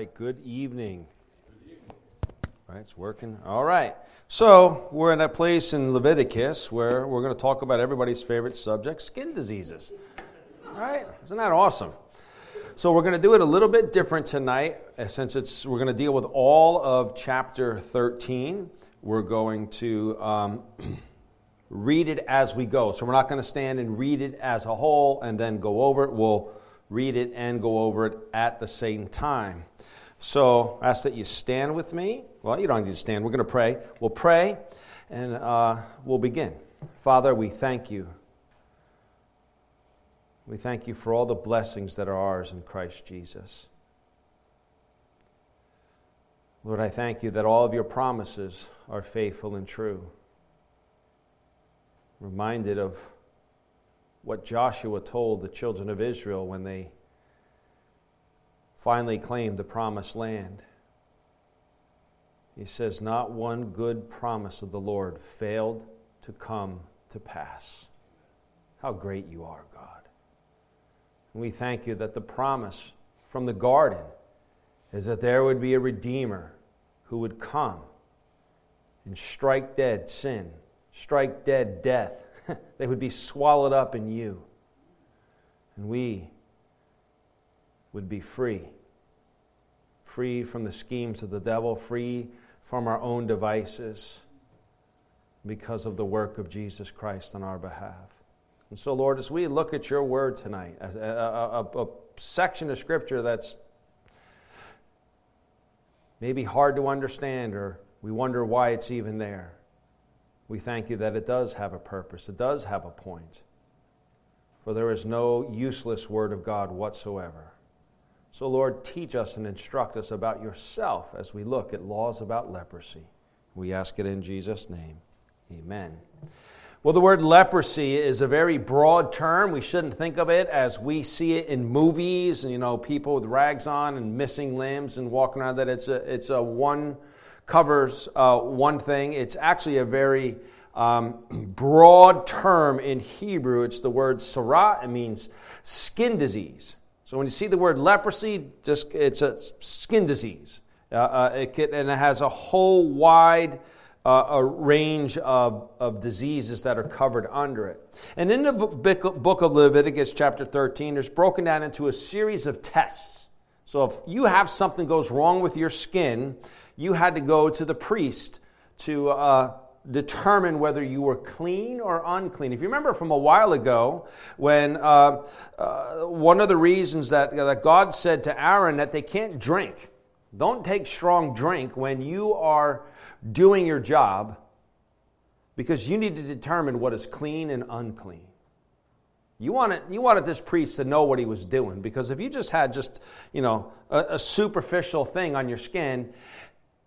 right, good evening. All right, it's working. All right. So, we're in that place in Leviticus where we're going to talk about everybody's favorite subject skin diseases. All right? Isn't that awesome? So, we're going to do it a little bit different tonight uh, since it's, we're going to deal with all of chapter 13. We're going to um, read it as we go. So, we're not going to stand and read it as a whole and then go over it. We'll read it and go over it at the same time. So I ask that you stand with me. Well, you don't need to stand. We're going to pray. We'll pray and uh, we'll begin. Father, we thank you. We thank you for all the blessings that are ours in Christ Jesus. Lord, I thank you that all of your promises are faithful and true. Reminded of what Joshua told the children of Israel when they finally claimed the promised land. He says, Not one good promise of the Lord failed to come to pass. How great you are, God. And we thank you that the promise from the garden is that there would be a Redeemer who would come and strike dead sin, strike dead death, they would be swallowed up in you. And we would be free. Free from the schemes of the devil, free from our own devices because of the work of Jesus Christ on our behalf. And so, Lord, as we look at your word tonight, a, a, a, a section of scripture that's maybe hard to understand or we wonder why it's even there we thank you that it does have a purpose, it does have a point. For there is no useless word of God whatsoever. So, Lord, teach us and instruct us about yourself as we look at laws about leprosy. We ask it in Jesus' name. Amen. Well, the word leprosy is a very broad term. We shouldn't think of it as we see it in movies, and you know, people with rags on and missing limbs and walking around. That it's a it's a one covers uh, one thing. It's actually a very um, broad term in Hebrew. It's the word sarah. It means skin disease. So when you see the word leprosy, just it's a skin disease. Uh, uh, it can, and it has a whole wide uh, a range of, of diseases that are covered under it. And in the book of Leviticus, chapter 13, there's broken down into a series of tests. So if you have something goes wrong with your skin, you had to go to the priest to uh, determine whether you were clean or unclean. If you remember from a while ago, when uh, uh, one of the reasons that, that God said to Aaron that they can't drink, don't take strong drink when you are doing your job, because you need to determine what is clean and unclean. You wanted, you wanted this priest to know what he was doing because if you just had just, you know, a, a superficial thing on your skin,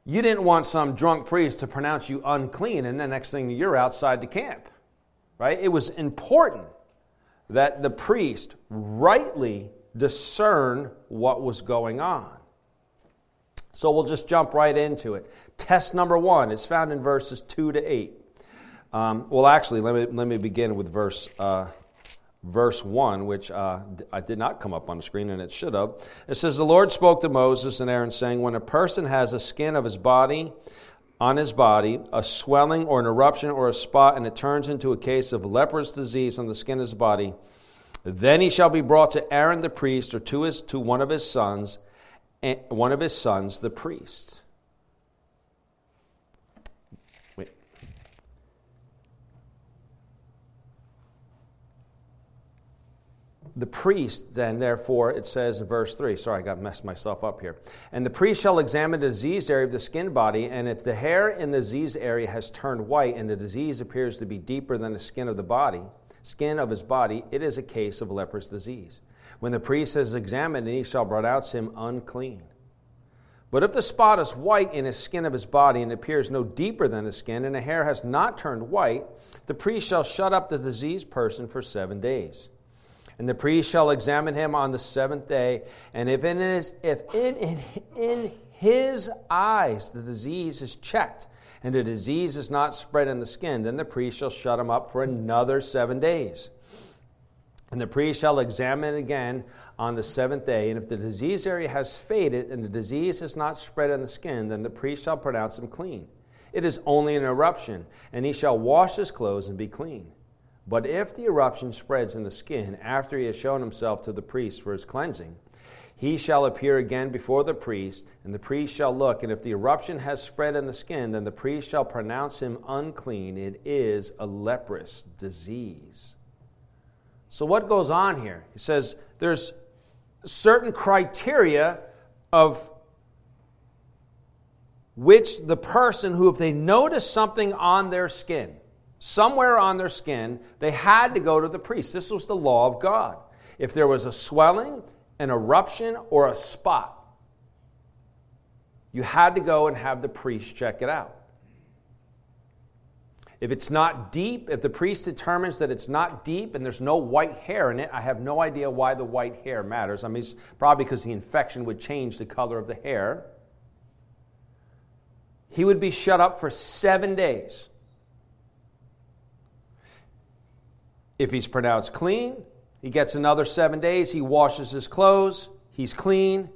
you didn't want some drunk priest to pronounce you unclean, and the next thing you're outside the camp, right? It was important that the priest rightly discern what was going on. So we'll just jump right into it. Test number one is found in verses 2 to 8. Um, well, actually, let me, let me begin with verse uh, verse 1, which uh, I did not come up on the screen and it should have. It says, The Lord spoke to Moses and Aaron, saying, When a person has a skin of his body, on his body, a swelling or an eruption or a spot, and it turns into a case of leprous disease on the skin of his body, then he shall be brought to Aaron the priest or to, his, to one of his sons, one of his sons, the priest. The priest then therefore it says in verse 3 sorry i got messed myself up here. And the priest shall examine the diseased area of the skin body and if the hair in the diseased area has turned white and the disease appears to be deeper than the skin of the body skin of his body it is a case of leprous disease. When the priest has examined he shall pronounce him unclean. But if the spot is white in his skin of his body and appears no deeper than the skin and the hair has not turned white the priest shall shut up the diseased person for seven days and the priest shall examine him on the seventh day, and if in his, if in, in, in his eyes the disease is checked, and the disease is not spread in the skin, then the priest shall shut him up for another seven days. And the priest shall examine again on the seventh day. And if the disease area has faded and the disease is not spread in the skin, then the priest shall pronounce him clean. It is only an eruption, and he shall wash his clothes and be clean. But if the eruption spreads in the skin after he has shown himself to the priest for his cleansing, he shall appear again before the priest, and the priest shall look. And if the eruption has spread in the skin, then the priest shall pronounce him unclean. It is a leprous disease. So, what goes on here? He says there's certain criteria of which the person who, if they notice something on their skin, somewhere on their skin, they had to go to the priest. This was the law of God. If there was a swelling, an eruption, or a spot, you had to go and have the priest check it out. If it's not deep, if the priest determines that it's not deep and there's no white hair in it, I have no idea why the white hair matters. I mean, it's probably because the infection would change the color of the hair. He would be shut up for seven days. If he's pronounced clean, he gets another seven days. He washes his clothes, he's clean.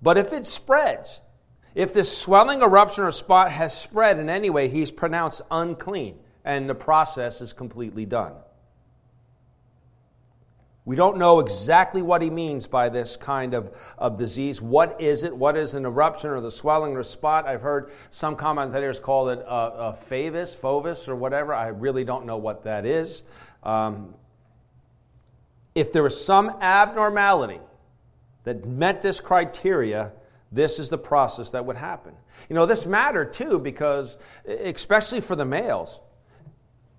But if it spreads, if this swelling, eruption, or spot has spread in any way, he's pronounced unclean, and the process is completely done. We don't know exactly what he means by this kind of, of disease. What is it? What is an eruption or the swelling or spot? I've heard some commentators call it a, a favus, fovis, or whatever. I really don't know what that is. Um, if there was some abnormality that met this criteria, this is the process that would happen. You know, this mattered too because, especially for the males,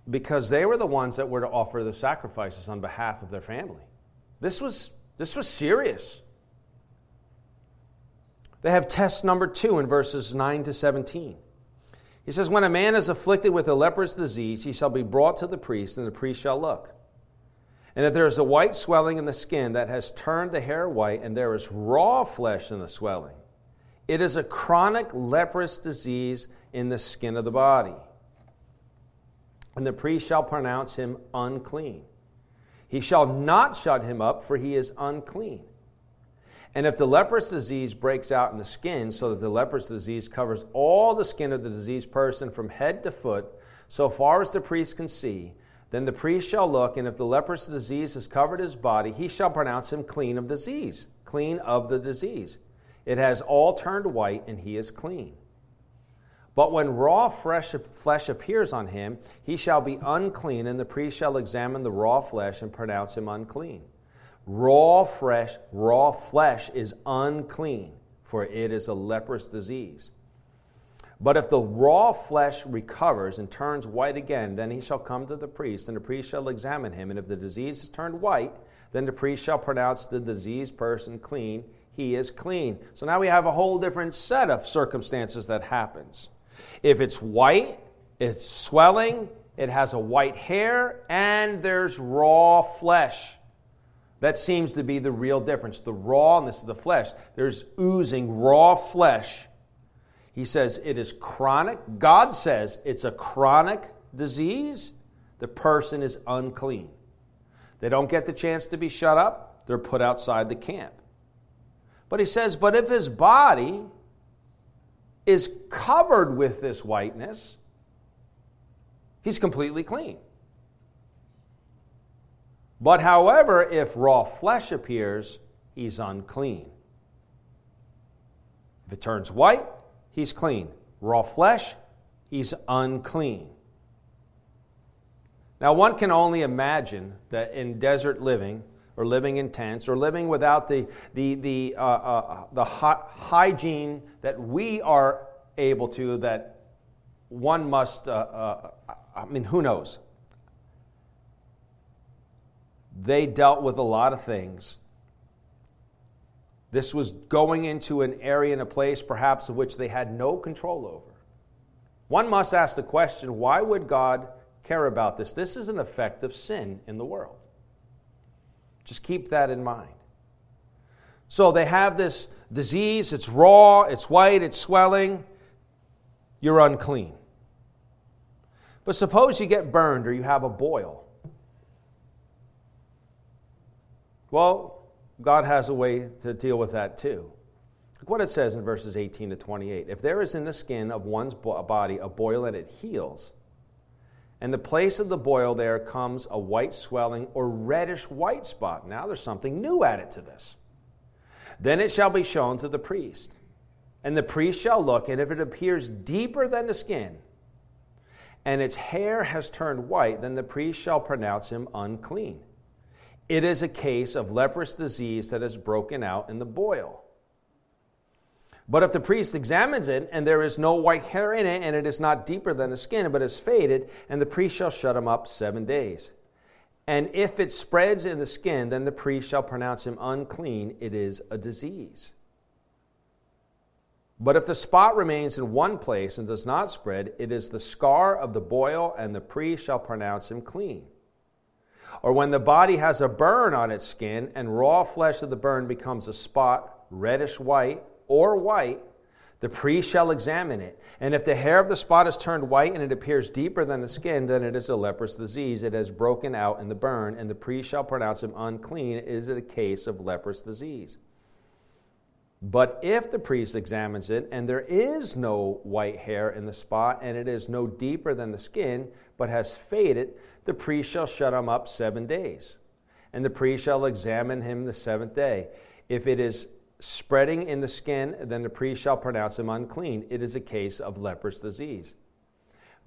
because they were the ones that were to offer the sacrifices on behalf of their family. This was, this was serious. They have test number two in verses 9 to 17. He says, When a man is afflicted with a leprous disease, he shall be brought to the priest, and the priest shall look. And if there is a white swelling in the skin that has turned the hair white, and there is raw flesh in the swelling, it is a chronic leprous disease in the skin of the body. And the priest shall pronounce him unclean. He shall not shut him up, for he is unclean. And if the leprous disease breaks out in the skin, so that the leprous disease covers all the skin of the diseased person from head to foot, so far as the priest can see, then the priest shall look, and if the leprous disease has covered his body, he shall pronounce him clean of disease, clean of the disease. It has all turned white, and he is clean. But when raw fresh flesh appears on him, he shall be unclean, and the priest shall examine the raw flesh and pronounce him unclean. Raw fresh, raw flesh is unclean, for it is a leprous disease. But if the raw flesh recovers and turns white again, then he shall come to the priest, and the priest shall examine him. And if the disease has turned white, then the priest shall pronounce the diseased person clean he is clean. So now we have a whole different set of circumstances that happens. If it's white, it's swelling, it has a white hair, and there's raw flesh. That seems to be the real difference. The rawness of the flesh. There's oozing raw flesh. He says it is chronic. God says it's a chronic disease. The person is unclean. They don't get the chance to be shut up, they're put outside the camp. But he says, but if his body is covered with this whiteness, he's completely clean. But however, if raw flesh appears, he's unclean. If it turns white, he's clean. Raw flesh, he's unclean. Now, one can only imagine that in desert living, or living in tents or living without the, the, the, uh, uh, the hygiene that we are able to, that one must, uh, uh, I mean, who knows? They dealt with a lot of things. This was going into an area and a place perhaps of which they had no control over. One must ask the question why would God care about this? This is an effect of sin in the world. Just keep that in mind. So they have this disease, it's raw, it's white, it's swelling. You're unclean. But suppose you get burned or you have a boil. Well, God has a way to deal with that too. Look what it says in verses 18 to 28. If there is in the skin of one's body a boil and it heals, and the place of the boil there comes a white swelling or reddish white spot. Now there's something new added to this. Then it shall be shown to the priest. And the priest shall look, and if it appears deeper than the skin, and its hair has turned white, then the priest shall pronounce him unclean. It is a case of leprous disease that has broken out in the boil. But if the priest examines it, and there is no white hair in it, and it is not deeper than the skin, but is faded, and the priest shall shut him up seven days. And if it spreads in the skin, then the priest shall pronounce him unclean. It is a disease. But if the spot remains in one place and does not spread, it is the scar of the boil, and the priest shall pronounce him clean. Or when the body has a burn on its skin, and raw flesh of the burn becomes a spot, reddish white or white, the priest shall examine it. And if the hair of the spot is turned white and it appears deeper than the skin, then it is a leprous disease. It has broken out in the burn, and the priest shall pronounce him unclean. It is a case of leprous disease. But if the priest examines it and there is no white hair in the spot and it is no deeper than the skin, but has faded, the priest shall shut him up seven days. And the priest shall examine him the seventh day. If it is spreading in the skin, then the priest shall pronounce him unclean. It is a case of leprous disease.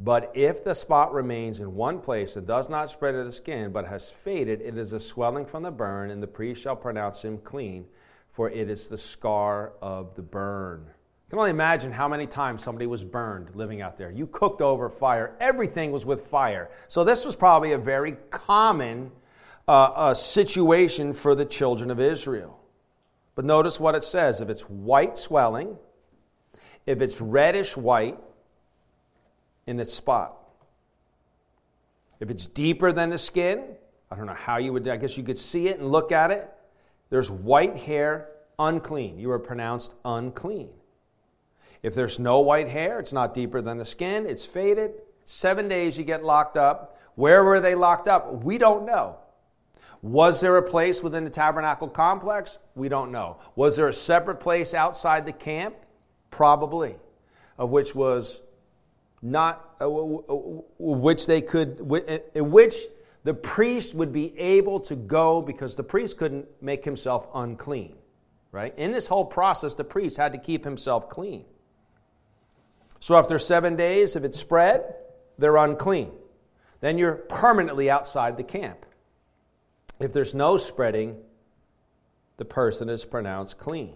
But if the spot remains in one place and does not spread to the skin, but has faded, it is a swelling from the burn, and the priest shall pronounce him clean, for it is the scar of the burn. You can only imagine how many times somebody was burned living out there. You cooked over fire, everything was with fire. So, this was probably a very common uh, uh, situation for the children of Israel. But notice what it says if it's white swelling, if it's reddish white in its spot, if it's deeper than the skin, I don't know how you would, I guess you could see it and look at it. There's white hair, unclean. You are pronounced unclean. If there's no white hair, it's not deeper than the skin, it's faded. Seven days you get locked up. Where were they locked up? We don't know. Was there a place within the tabernacle complex? We don't know. Was there a separate place outside the camp? Probably, of which was not, uh, which they could, in which the priest would be able to go because the priest couldn't make himself unclean, right? In this whole process, the priest had to keep himself clean. So after seven days, if it's spread, they're unclean. Then you're permanently outside the camp. If there's no spreading, the person is pronounced clean.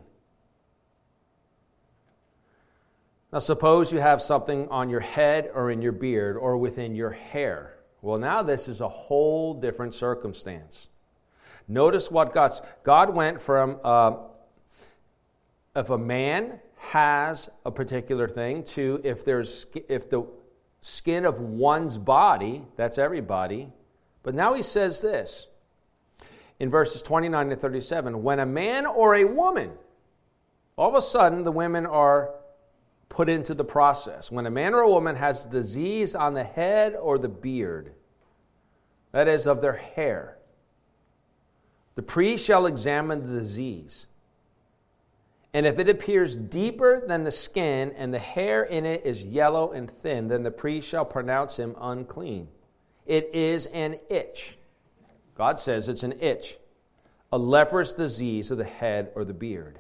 Now, suppose you have something on your head or in your beard or within your hair. Well, now this is a whole different circumstance. Notice what God's God went from uh, if a man has a particular thing to if there's if the skin of one's body, that's everybody. But now he says this in verses 29 to 37 when a man or a woman, all of a sudden the women are put into the process. When a man or a woman has disease on the head or the beard, that is, of their hair, the priest shall examine the disease. And if it appears deeper than the skin and the hair in it is yellow and thin, then the priest shall pronounce him unclean. It is an itch. God says it's an itch, a leprous disease of the head or the beard.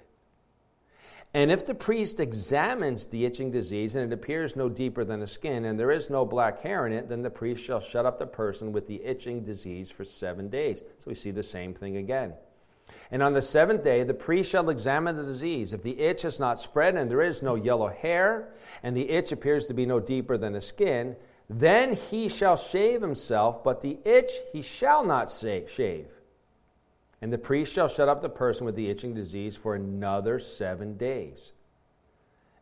And if the priest examines the itching disease and it appears no deeper than the skin and there is no black hair in it, then the priest shall shut up the person with the itching disease for seven days. So we see the same thing again. And on the seventh day, the priest shall examine the disease. If the itch has not spread and there is no yellow hair, and the itch appears to be no deeper than the skin, then he shall shave himself, but the itch he shall not shave. And the priest shall shut up the person with the itching disease for another seven days.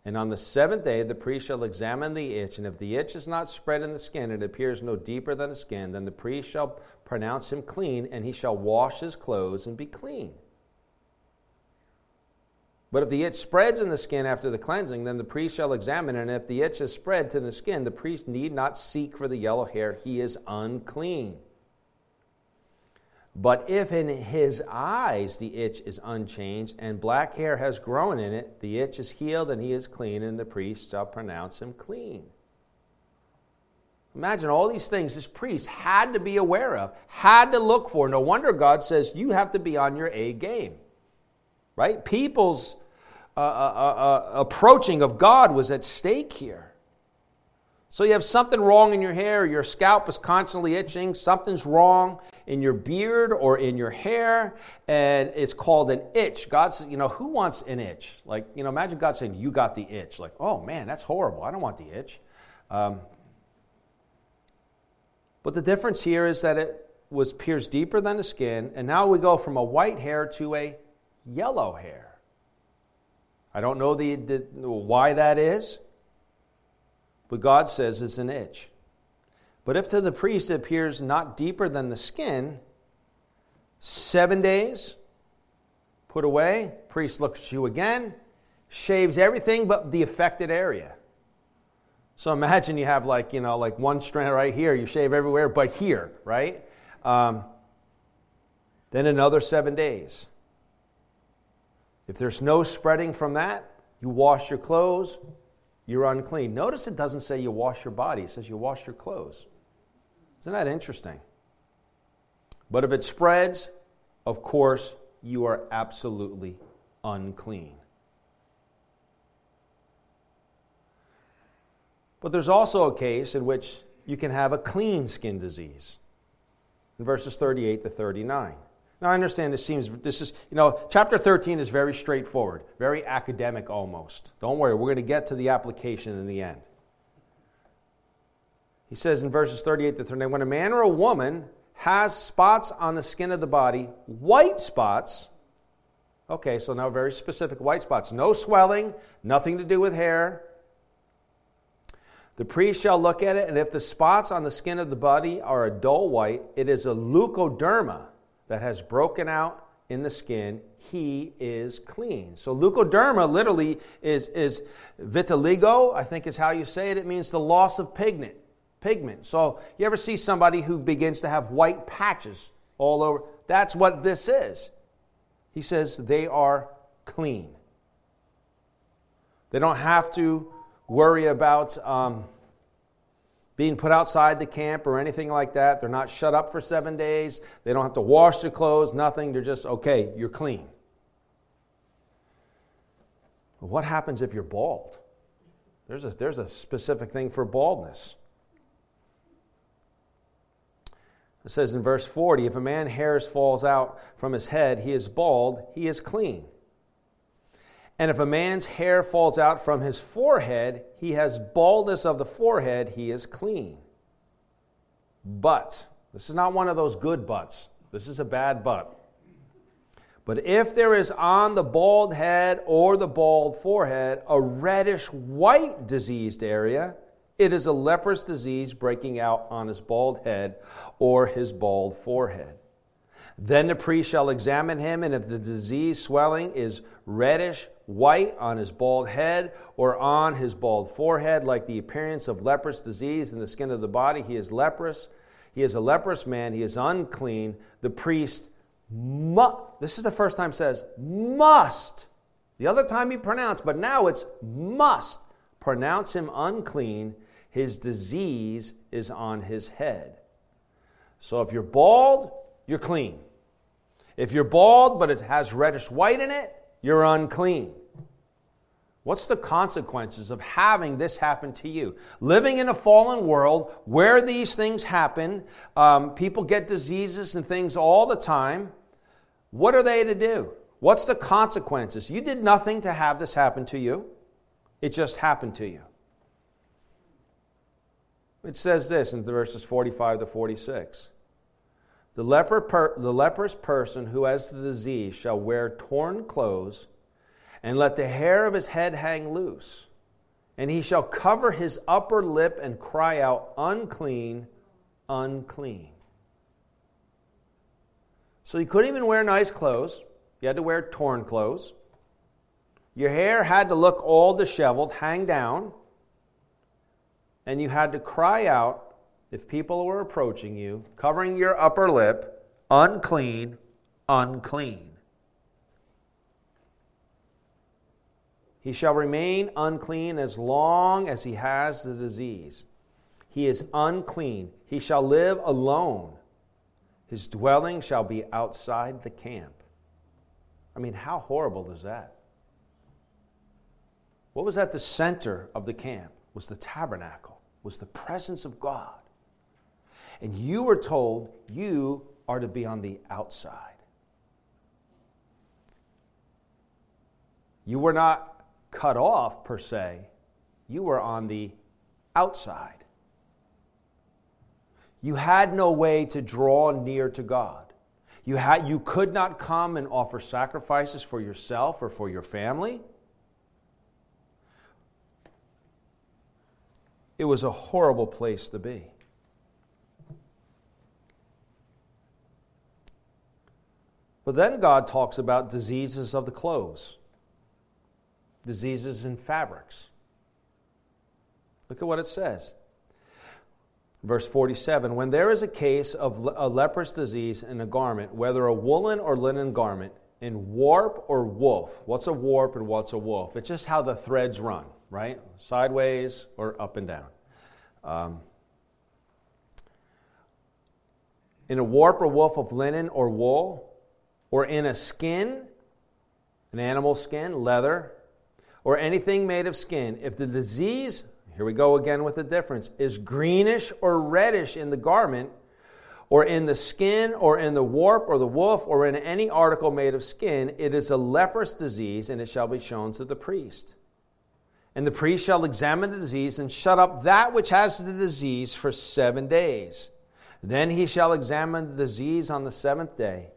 And on the seventh day, the priest shall examine the itch, and if the itch is not spread in the skin, and appears no deeper than the skin, then the priest shall pronounce him clean, and he shall wash his clothes and be clean. But if the itch spreads in the skin after the cleansing, then the priest shall examine it. And if the itch is spread to the skin, the priest need not seek for the yellow hair. He is unclean. But if in his eyes the itch is unchanged and black hair has grown in it, the itch is healed and he is clean, and the priest shall pronounce him clean. Imagine all these things this priest had to be aware of, had to look for. No wonder God says you have to be on your A game. Right? People's uh, uh, uh, uh approaching of God was at stake here. So you have something wrong in your hair, your scalp is constantly itching, something's wrong in your beard or in your hair, and it's called an itch. God says, you know, who wants an itch? Like, you know, imagine God saying, you got the itch. Like, oh man, that's horrible. I don't want the itch. Um, but the difference here is that it was pierced deeper than the skin, and now we go from a white hair to a yellow hair. I don't know the, the why that is. But God says it's an itch. But if to the priest it appears not deeper than the skin, seven days, put away, priest looks at you again, shaves everything but the affected area. So imagine you have like, you know, like one strand right here, you shave everywhere but here, right? Um, then another seven days. If there's no spreading from that, you wash your clothes, you're unclean. Notice it doesn't say you wash your body, it says you wash your clothes. Isn't that interesting? But if it spreads, of course, you are absolutely unclean. But there's also a case in which you can have a clean skin disease in verses 38 to 39. Now, I understand this seems, this is, you know, chapter 13 is very straightforward, very academic almost. Don't worry, we're going to get to the application in the end. He says in verses 38 to 39 when a man or a woman has spots on the skin of the body, white spots, okay, so now very specific white spots, no swelling, nothing to do with hair. The priest shall look at it, and if the spots on the skin of the body are a dull white, it is a leukoderma that has broken out in the skin, he is clean. So leukoderma literally is, is vitiligo, I think is how you say it. It means the loss of pigment. Pigment. So you ever see somebody who begins to have white patches all over? That's what this is. He says they are clean. They don't have to worry about um, being put outside the camp or anything like that. They're not shut up for seven days. They don't have to wash their clothes, nothing. They're just, okay, you're clean. what happens if you're bald? There's a, there's a specific thing for baldness. It says in verse 40 if a man's hairs falls out from his head, he is bald, he is clean. And if a man's hair falls out from his forehead, he has baldness of the forehead, he is clean. But, this is not one of those good buts. This is a bad but. But if there is on the bald head or the bald forehead a reddish white diseased area, it is a leprous disease breaking out on his bald head or his bald forehead. Then the priest shall examine him, and if the disease swelling is reddish white on his bald head or on his bald forehead, like the appearance of leprous disease in the skin of the body. He is leprous. He is a leprous man. He is unclean. The priest this is the first time says must. The other time he pronounced, but now it's must pronounce him unclean. His disease is on his head. So if you're bald, you're clean. If you're bald, but it has reddish white in it, you're unclean. What's the consequences of having this happen to you? Living in a fallen world where these things happen, um, people get diseases and things all the time. What are they to do? What's the consequences? You did nothing to have this happen to you, it just happened to you. It says this in verses 45 to 46. The, leper per, the leprous person who has the disease shall wear torn clothes and let the hair of his head hang loose. And he shall cover his upper lip and cry out, Unclean, unclean. So you couldn't even wear nice clothes. You had to wear torn clothes. Your hair had to look all disheveled, hang down. And you had to cry out if people were approaching you, covering your upper lip, unclean, unclean. He shall remain unclean as long as he has the disease. He is unclean. He shall live alone. His dwelling shall be outside the camp. I mean, how horrible is that? What was at the center of the camp was the tabernacle, was the presence of God. And you were told you are to be on the outside. You were not cut off per se, you were on the outside. You had no way to draw near to God. You, had, you could not come and offer sacrifices for yourself or for your family. It was a horrible place to be. But then God talks about diseases of the clothes, diseases in fabrics. Look at what it says. Verse 47 When there is a case of a leprous disease in a garment, whether a woolen or linen garment, in warp or woof. What's a warp and what's a woof? It's just how the threads run, right? Sideways or up and down. Um, in a warp or woof of linen or wool, or in a skin, an animal skin, leather, or anything made of skin, if the disease, here we go again with the difference, is greenish or reddish in the garment, or in the skin, or in the warp, or the woof, or in any article made of skin, it is a leprous disease, and it shall be shown to the priest. And the priest shall examine the disease and shut up that which has the disease for seven days. Then he shall examine the disease on the seventh day.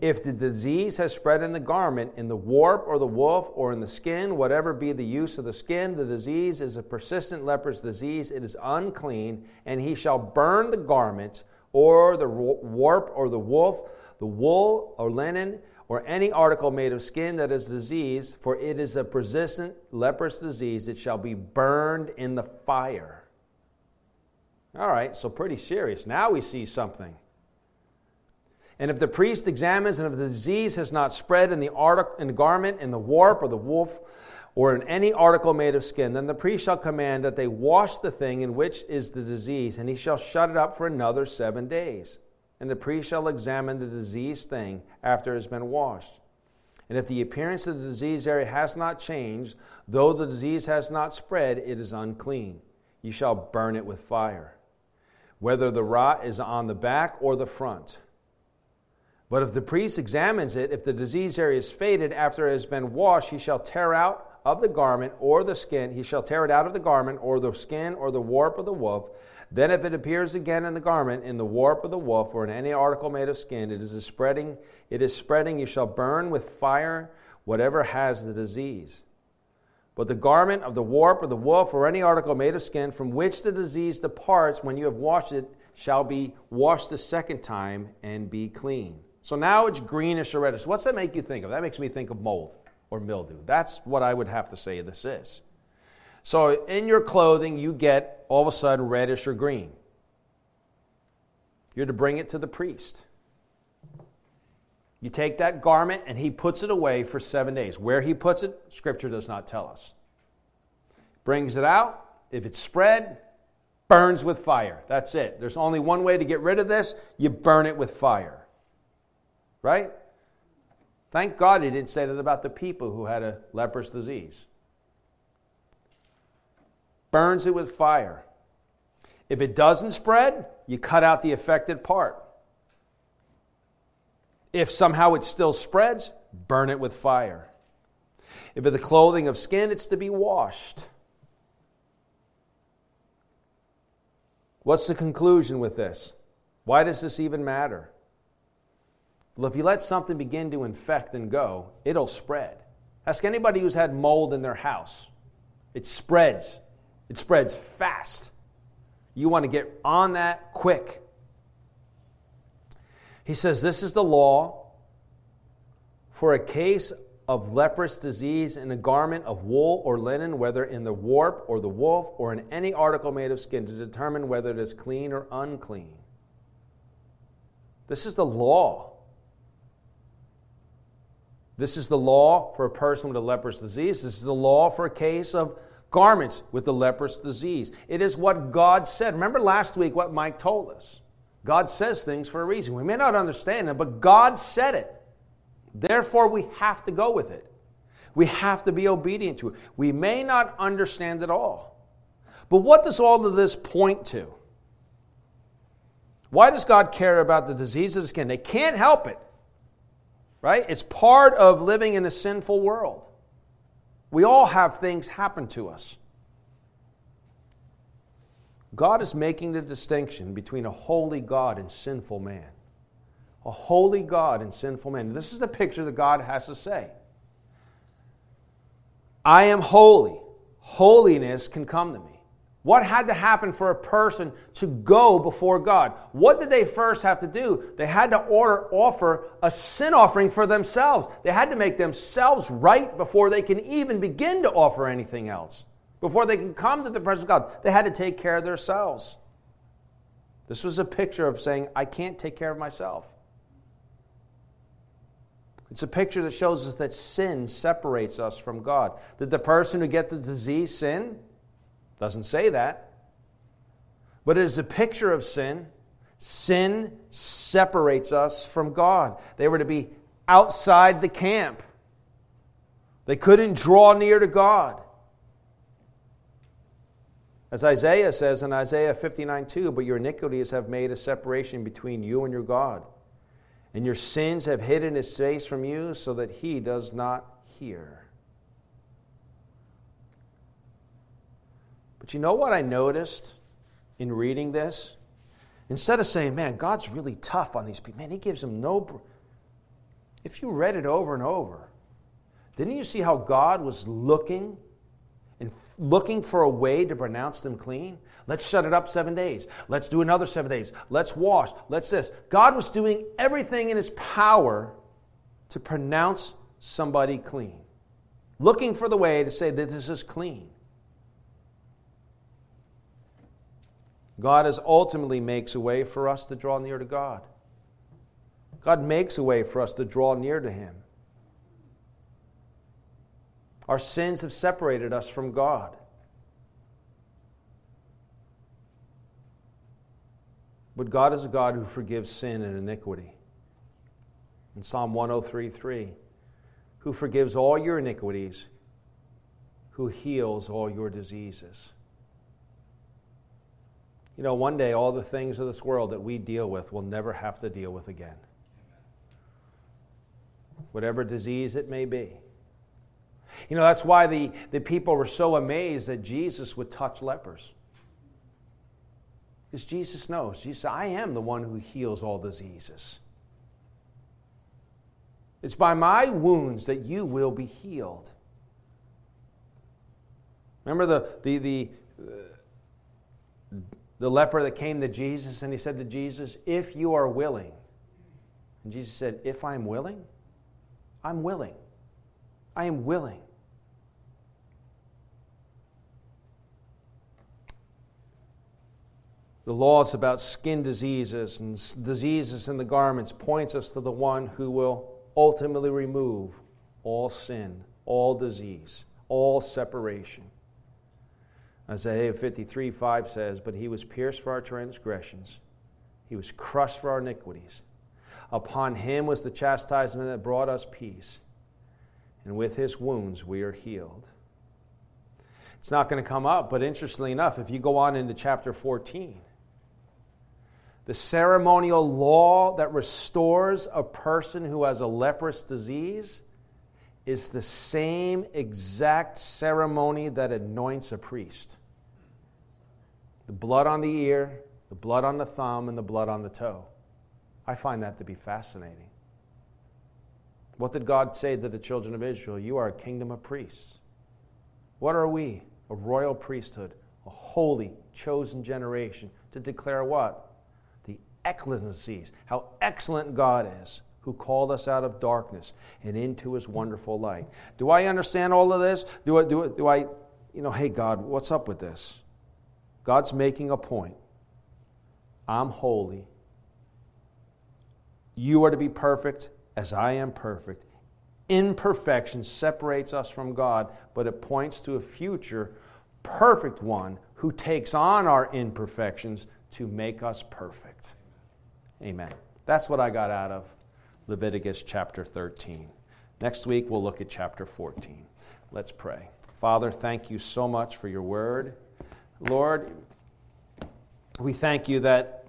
If the disease has spread in the garment, in the warp or the woof or in the skin, whatever be the use of the skin, the disease is a persistent leper's disease. It is unclean, and he shall burn the garment or the warp or the woof, the wool or linen, or any article made of skin that is diseased, for it is a persistent leprous disease. It shall be burned in the fire. All right, so pretty serious. Now we see something. And if the priest examines and if the disease has not spread in the, article, in the garment, in the warp, or the woof, or in any article made of skin, then the priest shall command that they wash the thing in which is the disease, and he shall shut it up for another seven days. And the priest shall examine the diseased thing after it has been washed. And if the appearance of the diseased area has not changed, though the disease has not spread, it is unclean. You shall burn it with fire, whether the rot is on the back or the front. But if the priest examines it, if the disease area is faded after it has been washed, he shall tear out of the garment or the skin, he shall tear it out of the garment or the skin or the warp of the woof. Then, if it appears again in the garment, in the warp of the woof, or in any article made of skin, it is spreading. It is spreading. You shall burn with fire whatever has the disease. But the garment of the warp or the woof, or any article made of skin from which the disease departs, when you have washed it, shall be washed a second time and be clean. So now it's greenish or reddish. What's that make you think of? That makes me think of mold or mildew. That's what I would have to say this is. So in your clothing, you get all of a sudden reddish or green. You're to bring it to the priest. You take that garment and he puts it away for seven days. Where he puts it, Scripture does not tell us. Brings it out. If it's spread, burns with fire. That's it. There's only one way to get rid of this you burn it with fire. Right? Thank God he didn't say that about the people who had a leprous disease. Burns it with fire. If it doesn't spread, you cut out the affected part. If somehow it still spreads, burn it with fire. If it's the clothing of skin, it's to be washed. What's the conclusion with this? Why does this even matter? Well, if you let something begin to infect and go, it'll spread. Ask anybody who's had mold in their house. It spreads. It spreads fast. You want to get on that quick. He says, This is the law for a case of leprous disease in a garment of wool or linen, whether in the warp or the woof or in any article made of skin, to determine whether it is clean or unclean. This is the law. This is the law for a person with a leprous disease. This is the law for a case of garments with the leprous disease. It is what God said. Remember last week what Mike told us. God says things for a reason. We may not understand them, but God said it. Therefore, we have to go with it. We have to be obedient to it. We may not understand it all. But what does all of this point to? Why does God care about the disease of the skin? They can't help it, right? It's part of living in a sinful world. We all have things happen to us. God is making the distinction between a holy God and sinful man. A holy God and sinful man. This is the picture that God has to say. I am holy. Holiness can come to me. What had to happen for a person to go before God? What did they first have to do? They had to order, offer a sin offering for themselves. They had to make themselves right before they can even begin to offer anything else. Before they can come to the presence of God, they had to take care of themselves. This was a picture of saying, I can't take care of myself. It's a picture that shows us that sin separates us from God. Did the person who get the disease sin? Doesn't say that. But it is a picture of sin. Sin separates us from God. They were to be outside the camp, they couldn't draw near to God. As Isaiah says in Isaiah 59 2, but your iniquities have made a separation between you and your God, and your sins have hidden his face from you so that he does not hear. But you know what I noticed in reading this? Instead of saying, man, God's really tough on these people, man, he gives them no. If you read it over and over, didn't you see how God was looking and looking for a way to pronounce them clean? Let's shut it up seven days. Let's do another seven days. Let's wash. Let's this. God was doing everything in his power to pronounce somebody clean, looking for the way to say that this is clean. God is ultimately makes a way for us to draw near to God. God makes a way for us to draw near to Him. Our sins have separated us from God. But God is a God who forgives sin and iniquity. In Psalm 103:3, who forgives all your iniquities, who heals all your diseases. You know, one day all the things of this world that we deal with will never have to deal with again. Whatever disease it may be. You know, that's why the, the people were so amazed that Jesus would touch lepers. Because Jesus knows. Jesus I am the one who heals all diseases. It's by my wounds that you will be healed. Remember the, the, the, the leper that came to Jesus and he said to Jesus, If you are willing. And Jesus said, If I'm willing, I'm willing. I am willing. The laws about skin diseases and diseases in the garments points us to the one who will ultimately remove all sin, all disease, all separation. Isaiah 53 5 says, But he was pierced for our transgressions, he was crushed for our iniquities. Upon him was the chastisement that brought us peace, and with his wounds we are healed. It's not going to come up, but interestingly enough, if you go on into chapter 14, the ceremonial law that restores a person who has a leprous disease is the same exact ceremony that anoints a priest the blood on the ear, the blood on the thumb, and the blood on the toe. I find that to be fascinating. What did God say to the children of Israel? You are a kingdom of priests. What are we? A royal priesthood, a holy, chosen generation to declare what? The excellencies, how excellent God is who called us out of darkness and into his wonderful light. Do I understand all of this? Do I, do, do I, you know, hey, God, what's up with this? God's making a point. I'm holy. You are to be perfect as I am perfect. Imperfection separates us from God, but it points to a future perfect one who takes on our imperfections to make us perfect. Amen. That's what I got out of Leviticus chapter 13. Next week, we'll look at chapter 14. Let's pray. Father, thank you so much for your word. Lord, we thank you that,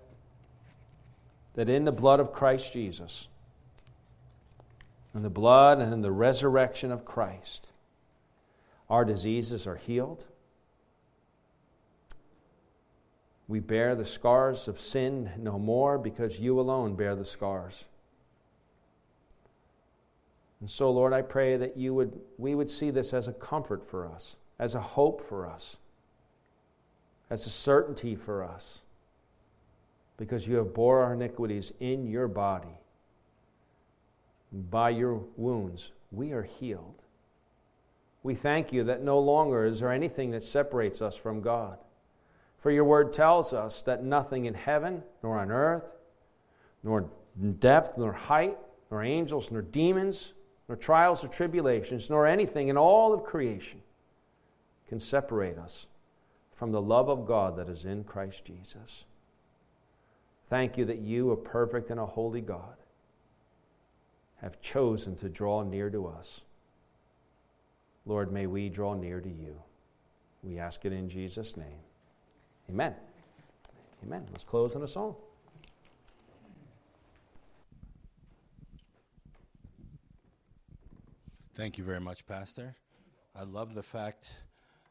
that in the blood of Christ Jesus, in the blood and in the resurrection of Christ, our diseases are healed. We bear the scars of sin no more because you alone bear the scars. And so, Lord, I pray that you would, we would see this as a comfort for us, as a hope for us, as a certainty for us, because you have bore our iniquities in your body. By your wounds, we are healed. We thank you that no longer is there anything that separates us from God. For your word tells us that nothing in heaven, nor on earth, nor depth, nor height, nor angels, nor demons, nor trials or tribulations, nor anything in all of creation can separate us from the love of God that is in Christ Jesus. Thank you that you, a perfect and a holy God, have chosen to draw near to us. Lord, may we draw near to you. We ask it in Jesus' name. Amen. Amen. Let's close in a song. Thank you very much, Pastor. I love the fact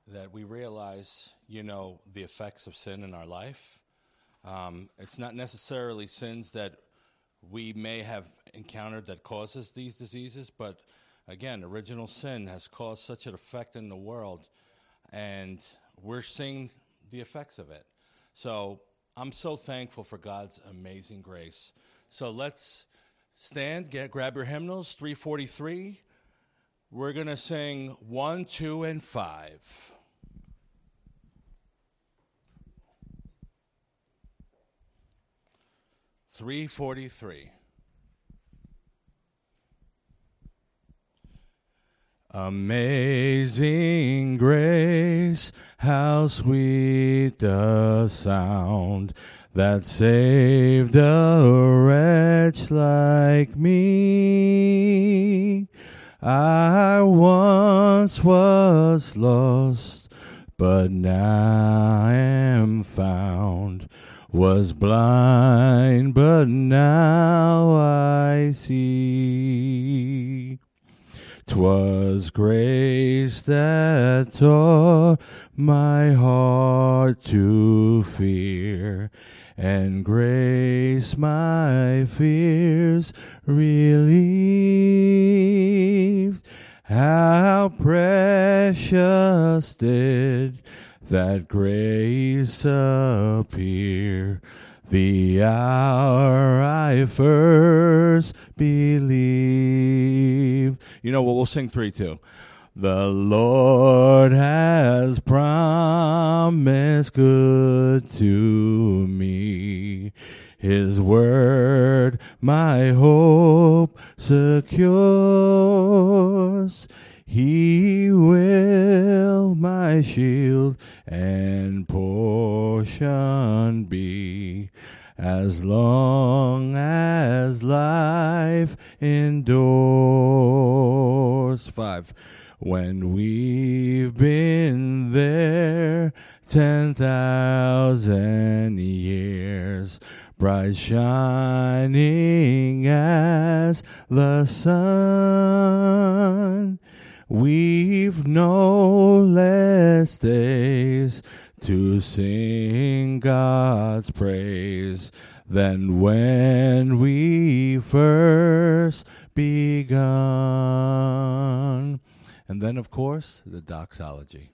that we realize, you know, the effects of sin in our life. Um, it's not necessarily sins that we may have encountered that causes these diseases, but again, original sin has caused such an effect in the world, and we're seeing the effects of it. So I'm so thankful for God's amazing grace. So let's stand, get grab your hymnals, 343. We're going to sing one, two, and five. Three forty three. Amazing grace, how sweet the sound that saved a wretch like me. I once was lost, but now am found. Was blind, but now I see. 'Twas grace that taught my heart to fear and grace my fears relieved. How precious did that grace appear the hour I first believed. You know what? We'll sing three too. The Lord has promised good to me. His word my hope secures. He will my shield and portion be as long as life endures. Five. When we've been there ten thousand years, bright shining as the sun, we've no less days to sing God's praise than when we first begun. And then, of course, the doxology.